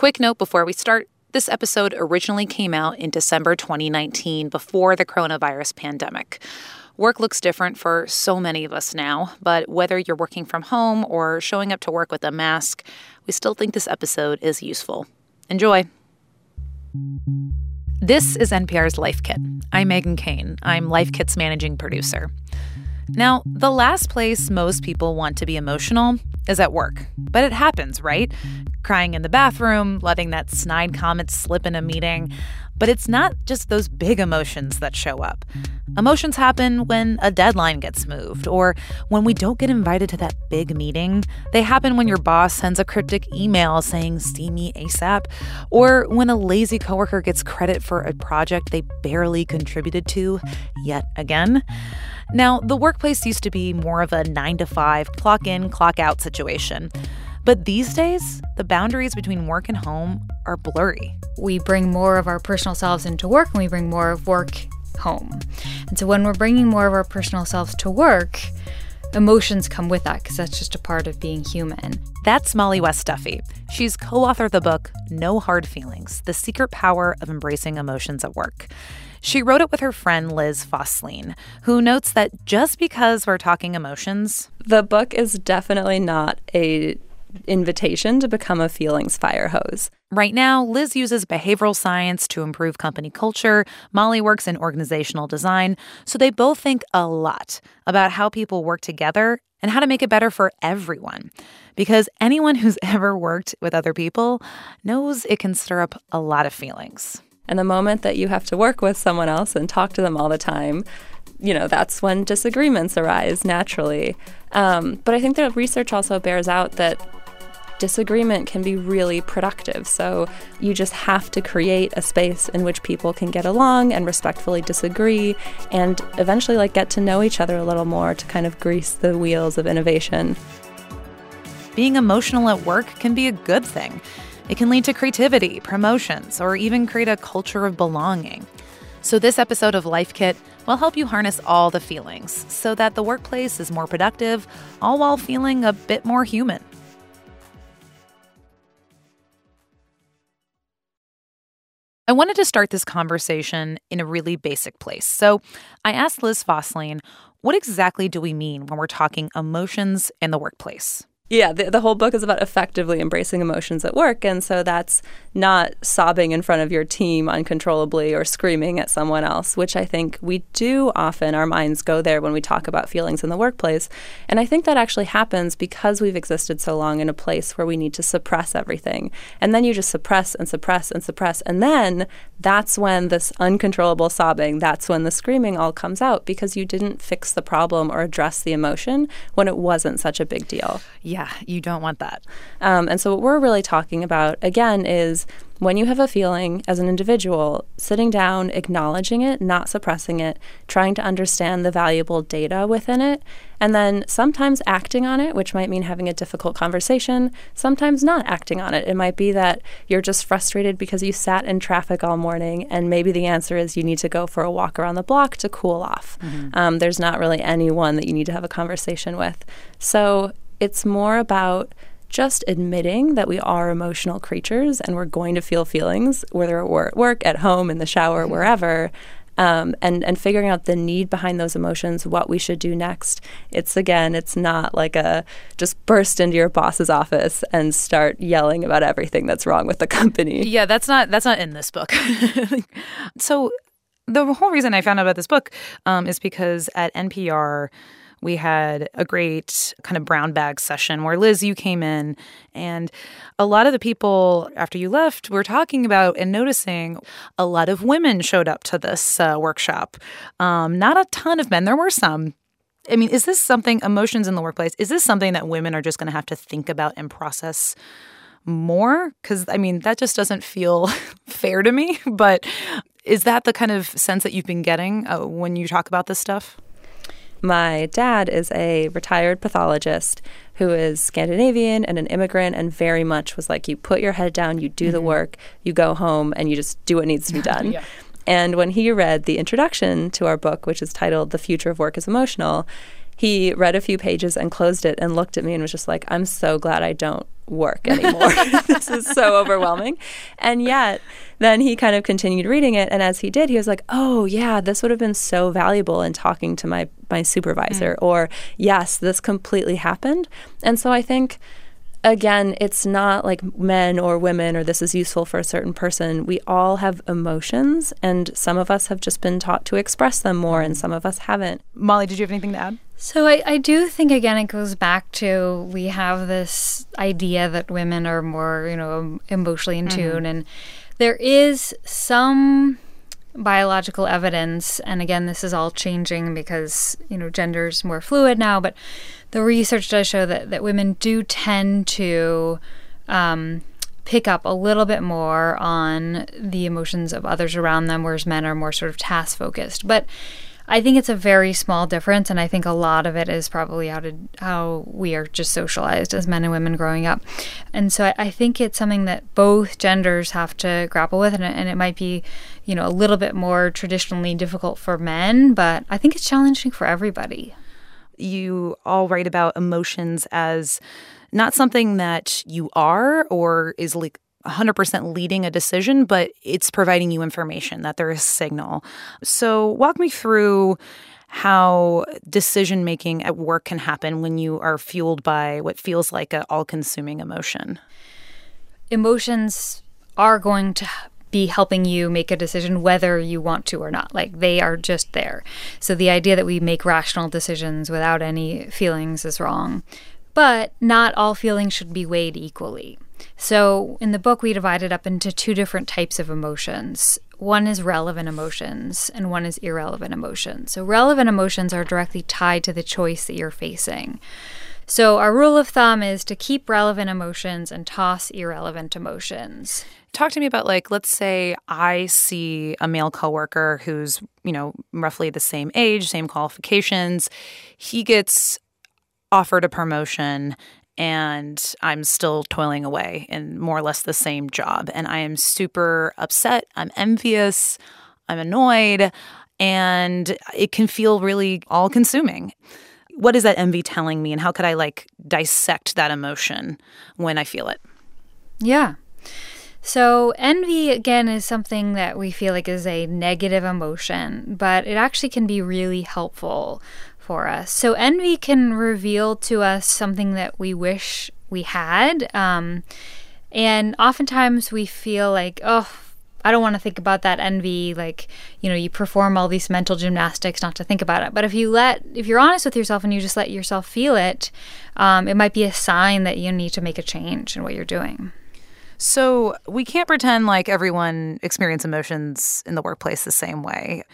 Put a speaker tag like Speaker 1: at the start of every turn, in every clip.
Speaker 1: Quick note before we start this episode originally came out in December 2019 before the coronavirus pandemic. Work looks different for so many of us now, but whether you're working from home or showing up to work with a mask, we still think this episode is useful. Enjoy. This is NPR's Life Kit. I'm Megan Kane. I'm Life Kit's managing producer. Now, the last place most people want to be emotional is at work. But it happens, right? Crying in the bathroom, letting that snide comment slip in a meeting. But it's not just those big emotions that show up. Emotions happen when a deadline gets moved or when we don't get invited to that big meeting. They happen when your boss sends a cryptic email saying, see me ASAP, or when a lazy coworker gets credit for a project they barely contributed to yet again. Now, the workplace used to be more of a nine to five, clock in, clock out situation. But these days, the boundaries between work and home are blurry.
Speaker 2: We bring more of our personal selves into work and we bring more of work home. And so when we're bringing more of our personal selves to work, emotions come with that because that's just a part of being human.
Speaker 1: That's Mollie West Duffy. She's co author of the book No Hard Feelings The Secret Power of Embracing Emotions at Work. She wrote it with her friend Liz Fosslien, who notes that just because we're talking emotions,
Speaker 3: the book is definitely not a invitation to become a feelings fire hose.
Speaker 1: Right now, Liz uses behavioral science to improve company culture. Molly works in organizational design. So they both think a lot about how people work together and how to make it better for everyone. Because anyone who's ever worked with other people knows it can stir up a lot of feelings.
Speaker 3: And the moment that you have to work with someone else and talk to them all the time, you know, that's when disagreements arise naturally. Um, but I think the research also bears out that disagreement can be really productive. So you just have to create a space in which people can get along and respectfully disagree and eventually like get to know each other a little more to kind of grease the wheels of innovation.
Speaker 1: Being emotional at work can be a good thing. It can lead to creativity, promotions, or even create a culture of belonging. So, this episode of Life Kit will help you harness all the feelings so that the workplace is more productive, all while feeling a bit more human. I wanted to start this conversation in a really basic place. So, I asked Liz Fosslien, what exactly do we mean when we're talking emotions in the workplace?
Speaker 3: Yeah, the, the whole book is about effectively embracing emotions at work. And so that's not sobbing in front of your team uncontrollably or screaming at someone else, which I think we do often. Our minds go there when we talk about feelings in the workplace. And I think that actually happens because we've existed so long in a place where we need to suppress everything. And then you just suppress and suppress and suppress. And then that's when this uncontrollable sobbing, that's when the screaming all comes out because you didn't fix the problem or address the emotion when it wasn't such a big deal.
Speaker 1: Yeah. Yeah, you don't want that.
Speaker 3: Um, and so, what we're really talking about, again, is when you have a feeling as an individual, sitting down, acknowledging it, not suppressing it, trying to understand the valuable data within it, and then sometimes acting on it, which might mean having a difficult conversation, sometimes not acting on it. It might be that you're just frustrated because you sat in traffic all morning, and maybe the answer is you need to go for a walk around the block to cool off. Mm-hmm. Um, there's not really anyone that you need to have a conversation with. So, it's more about just admitting that we are emotional creatures and we're going to feel feelings, whether we're at work, at home, in the shower, mm-hmm. wherever. Um, and and figuring out the need behind those emotions, what we should do next. It's again, it's not like a just burst into your boss's office and start yelling about everything that's wrong with the company.
Speaker 1: Yeah, that's not that's not in this book. so the whole reason I found out about this book um, is because at NPR we had a great kind of brown bag session where Liz, you came in, and a lot of the people after you left were talking about and noticing a lot of women showed up to this uh, workshop. Um, not a ton of men, there were some. I mean, is this something, emotions in the workplace, is this something that women are just going to have to think about and process? more because i mean that just doesn't feel fair to me but is that the kind of sense that you've been getting uh, when you talk about this stuff
Speaker 3: my dad is a retired pathologist who is Scandinavian and an immigrant, and very much was like, you put your head down, you do mm-hmm. the work, you go home, and you just do what needs to be done. yeah. And when he read the introduction to our book, which is titled The Future of Work is Emotional, he read a few pages and closed it and looked at me and was just like, I'm so glad I don't work anymore. this is so overwhelming. And yet, then he kind of continued reading it. And as he did, he was like, oh, yeah, this would have been so valuable in talking to my, my supervisor. Mm. Or, yes, this completely happened. And so I think again, it's not like men or women or this is useful for a certain person. We all have emotions, and some of us have just been taught to express them more, and some of us haven't.
Speaker 1: Molly, did you have anything to add?
Speaker 2: So I, I do think again it goes back to we have this idea that women are more you know emotionally in mm-hmm. tune, and there is some biological evidence. And again this is all changing because you know gender is more fluid now but the research does show that, that women do tend to um, pick up a little bit more on the emotions of others around them whereas men are more sort of task focused. But I think it's a very small difference, and I think a lot of it is probably how to how we are just socialized as men and women growing up, and so I, I think it's something that both genders have to grapple with, and, and it might be, you know, a little bit more traditionally difficult for men, but I think it's challenging for everybody.
Speaker 1: You all write about emotions as not something that you are or is like 100% leading a decision, but it's providing you information that there is a signal. So, walk me through how decision making at work can happen when you are fueled by what feels like an all consuming emotion.
Speaker 2: Emotions are going to be helping you make a decision whether you want to or not. Like they are just there. So the idea that we make rational decisions without any feelings is wrong. But not all feelings should be weighed equally. So, in the book, we divide it up into two different types of emotions. One is relevant emotions, and one is irrelevant emotions. So, relevant emotions are directly tied to the choice that you're facing. So, our rule of thumb is to keep relevant emotions and toss irrelevant emotions.
Speaker 1: Talk to me about like let's say I see a male coworker who's, you know, roughly the same age, same qualifications. He gets offered a promotion and I'm still toiling away in more or less the same job. And I am super upset. I'm envious. I'm annoyed. And it can feel really all consuming. What is that envy telling me? And how could I like dissect that emotion when I feel it?
Speaker 2: Yeah. So, envy again is something that we feel like is a negative emotion, but it actually can be really helpful for us. So, envy can reveal to us something that we wish we had. Um, and oftentimes we feel like, oh, I don't want to think about that envy. Like, you know, you perform all these mental gymnastics not to think about it. But if you let, if you're honest with yourself and you just let yourself feel it, um, it might be a sign that you need to make a change in what you're doing.
Speaker 1: So we can't pretend like everyone experiences emotions in the workplace the same way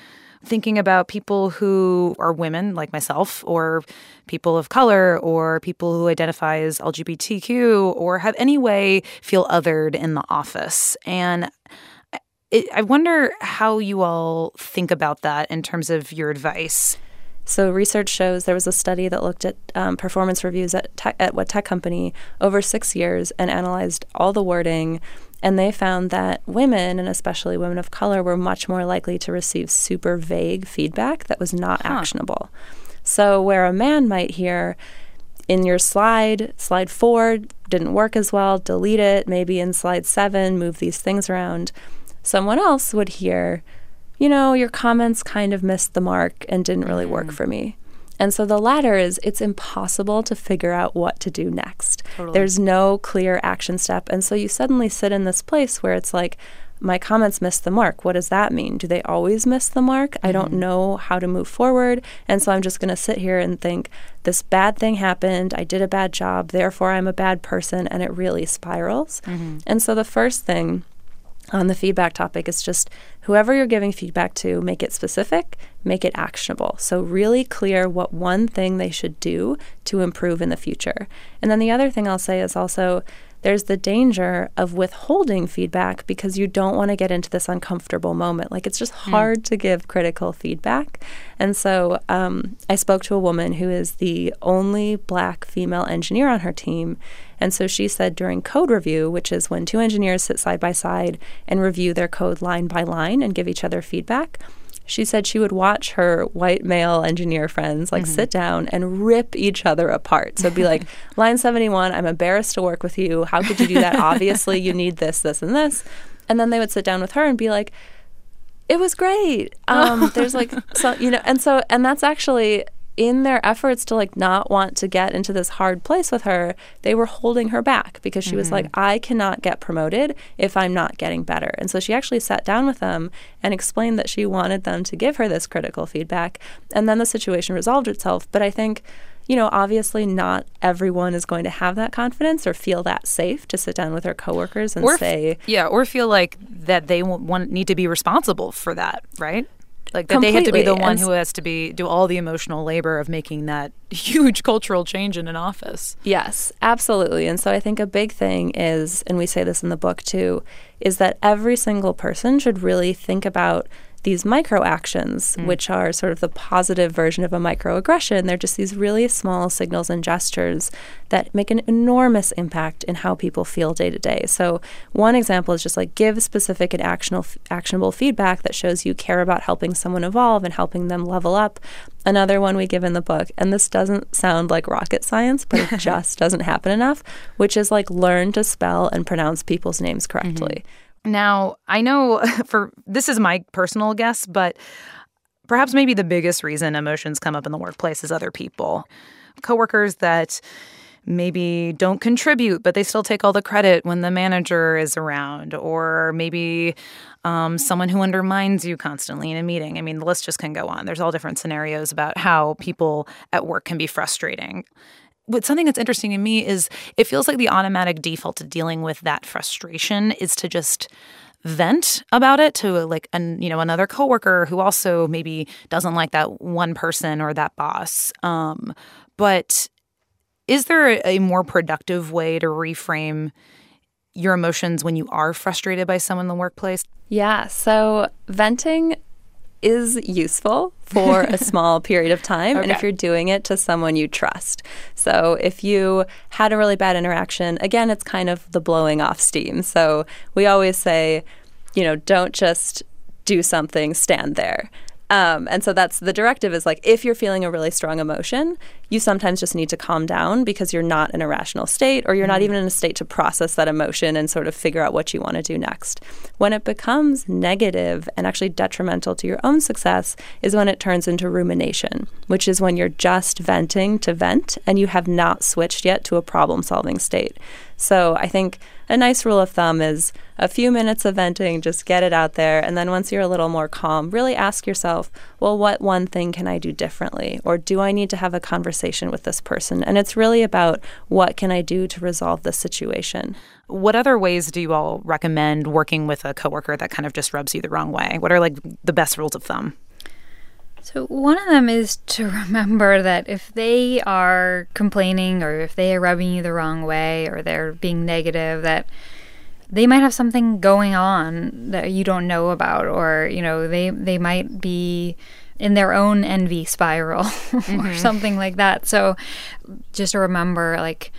Speaker 1: thinking about people who are women like myself or people of color or people who identify as LGBTQ or have any way feel othered in the office. And it, I wonder how you all think about that in terms of your advice.
Speaker 3: So research shows there was a study that looked at um, performance reviews at, tech, at what tech company over six years and analyzed all the wording and they found that women, and especially women of color, were much more likely to receive super vague feedback that was not huh. actionable. So, where a man might hear, in your slide, slide four didn't work as well, delete it. Maybe in slide seven, move these things around. Someone else would hear, you know, your comments kind of missed the mark and didn't really mm-hmm. work for me. And so the latter is it's impossible to figure out what to do next. Totally. There's no clear action step. And so you suddenly sit in this place where it's like, my comments missed the mark. What does that mean? Do they always miss the mark? Mm-hmm. I don't mm-hmm. know how to move forward. And so I'm just going to sit here and think, this bad thing happened. I did a bad job. Therefore, I'm a bad person. And it really spirals. Mm-hmm. And so the first thing on the feedback topic is just whoever you're giving feedback to, make it specific, make it actionable. So, really clear what one thing they should do to improve in the future. And then the other thing I'll say is also there's the danger of withholding feedback because you don't want to get into this uncomfortable moment. Like it's just hmm. hard mm. to give critical feedback. And so um, I spoke to a woman who is the only black female engineer on her team. And so she said during code review, which is when two engineers sit side by side and review their code line by line and give each other feedback, she said she would watch her white male engineer friends like mm-hmm. sit down and rip each other apart. So be like, line 71, I'm embarrassed to work with you. How could you do that? Obviously, you need this, this, and this. And then they would sit down with her and be like, it was great. Um, there's like, so, you know, and so, and that's actually in their efforts to like not want to get into this hard place with her, they were holding her back because she mm-hmm. was like, I cannot get promoted if I'm not getting better. And so she actually sat down with them and explained that she wanted them to give her this critical feedback. And then the situation resolved itself. But I think you know, obviously not everyone is going to have that confidence or feel that safe to sit down with their coworkers and
Speaker 1: or
Speaker 3: say,
Speaker 1: f- yeah, or feel like that they want need to be responsible for that, right? Like that Completely. they have to be the one and who has to be do all the emotional labor of making that huge cultural change in an office.
Speaker 3: Yes, absolutely. And so I think a big thing is and we say this in the book too, is that every single person should really think about these micro actions, mm. which are sort of the positive version of a microaggression. They're just these really small signals and gestures that make an enormous impact in how people feel day to day. So, one example is just like give specific and actionable, actionable feedback that shows you care about helping someone evolve and helping them level up. Another one we give in the book, and this doesn't sound like rocket science, but it just doesn't happen enough, which is like learn to spell and pronounce people's names correctly. Mm-hmm.
Speaker 1: Now, I know for this is my personal guess, but perhaps maybe the biggest reason emotions come up in the workplace is other people. Coworkers that maybe don't contribute, but they still take all the credit when the manager is around, or maybe um, someone who undermines you constantly in a meeting. I mean, the list just can go on. There's all different scenarios about how people at work can be frustrating but something that's interesting to me is it feels like the automatic default to dealing with that frustration is to just vent about it to like an you know another coworker who also maybe doesn't like that one person or that boss. Um, but is there a more productive way to reframe your emotions when you are frustrated by someone in the workplace?
Speaker 3: Yeah so venting is useful for a small period of time okay. and if you're doing it to someone you trust. So if you had a really bad interaction, again, it's kind of the blowing off steam. So we always say, you know, don't just do something, stand there. Um, and so that's the directive is like if you're feeling a really strong emotion, you sometimes just need to calm down because you're not in a rational state or you're mm-hmm. not even in a state to process that emotion and sort of figure out what you want to do next. When it becomes negative and actually detrimental to your own success is when it turns into rumination, which is when you're just venting to vent and you have not switched yet to a problem solving state. So I think a nice rule of thumb is a few minutes of venting, just get it out there. And then once you're a little more calm, really ask yourself, well, what one thing can I do differently? Or do I need to have a conversation with this person? And it's really about what can I do to resolve this situation.
Speaker 1: What other ways do you all recommend working with a coworker that kind of just rubs you the wrong way? What are like the best rules of thumb?
Speaker 2: So, one of them is to remember that if they are complaining or if they are rubbing you the wrong way or they're being negative, that they might have something going on that you don't know about, or, you know, they, they might be in their own envy spiral mm-hmm. or something like that. So, just to remember, like,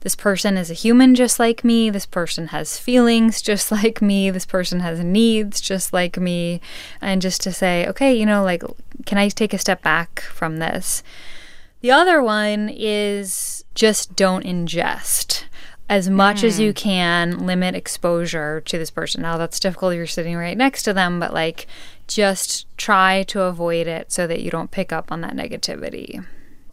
Speaker 2: this person is a human just like me. This person has feelings just like me. This person has needs just like me. And just to say, okay, you know, like, can I take a step back from this? The other one is just don't ingest. As much mm. as you hmm. can, limit exposure to this person. Now, that's difficult. You're sitting right next to them, but like, just try to avoid it so that you don't pick up on that negativity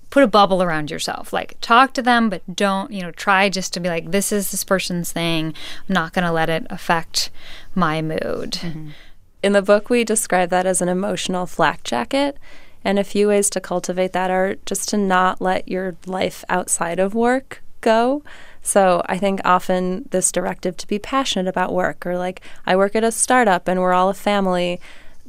Speaker 2: put a bubble around yourself. Like talk to them, but don't, you know, try just to be like, this is this person's thing. I'm not going to let it affect my mood. Mm-hmm.
Speaker 3: In the book, we describe that as an emotional flak jacket. And a few ways to cultivate that are just to not let your life outside of work go. So I think often this directive to be passionate about work, or like, I work at a startup and we're all a family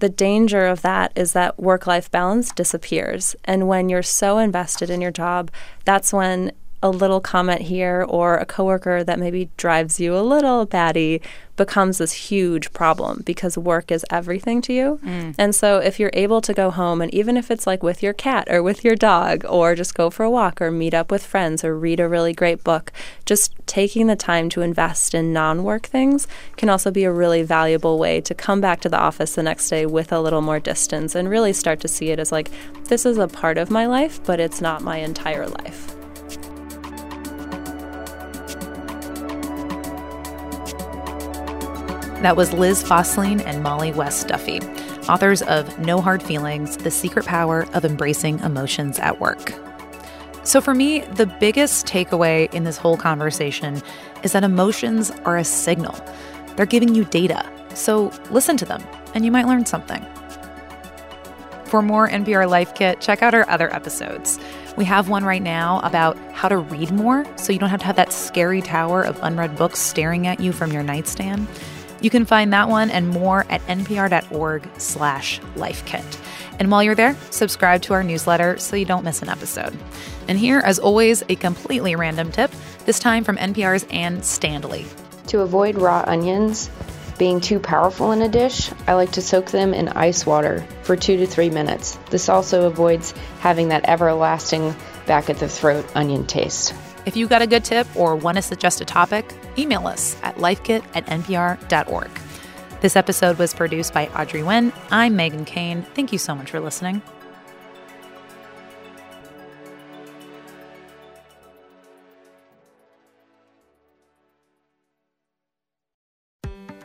Speaker 3: the danger of that is that work life balance disappears. And when you're so invested in your job, that's when a little comment here or a coworker that maybe drives you a little batty becomes this huge problem because work is everything to you. Mm. And so if you're able to go home and even if it's like with your cat or with your dog or just go for a walk or meet up with friends or read a really great book, just taking the time to invest in non-work things can also be a really valuable way to come back to the office the next day with a little more distance and really start to see it as like this is a part of my life, but it's not my entire life.
Speaker 1: That was Liz Fosslien and Mollie West Duffy, authors of No Hard Feelings The Secret Power of Embracing Emotions at Work. So, for me, the biggest takeaway in this whole conversation is that emotions are a signal. They're giving you data. So, listen to them, and you might learn something. For more NPR Life Kit, check out our other episodes. We have one right now about how to read more so you don't have to have that scary tower of unread books staring at you from your nightstand. You can find that one and more at npr.org slash lifekit. And while you're there, subscribe to our newsletter so you don't miss an episode. And here, as always, a completely random tip, this time from NPR's Anne Standley.
Speaker 4: To avoid raw onions being too powerful in a dish, I like to soak them in ice water for two to three minutes. This also avoids having that everlasting back at the throat onion taste.
Speaker 1: If you got a good tip or want to suggest a topic, email us at lifekit at npr.org. This episode was produced by Audrey Nguyen. I'm Megan Kane. Thank you so much for listening.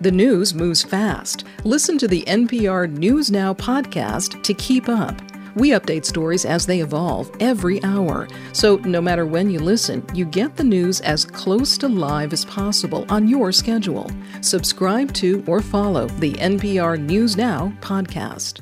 Speaker 5: The news moves fast. Listen to the NPR News Now podcast to keep up. We update stories as they evolve every hour. So no matter when you listen, you get the news as close to live as possible on your schedule. Subscribe to or follow the NPR News Now podcast.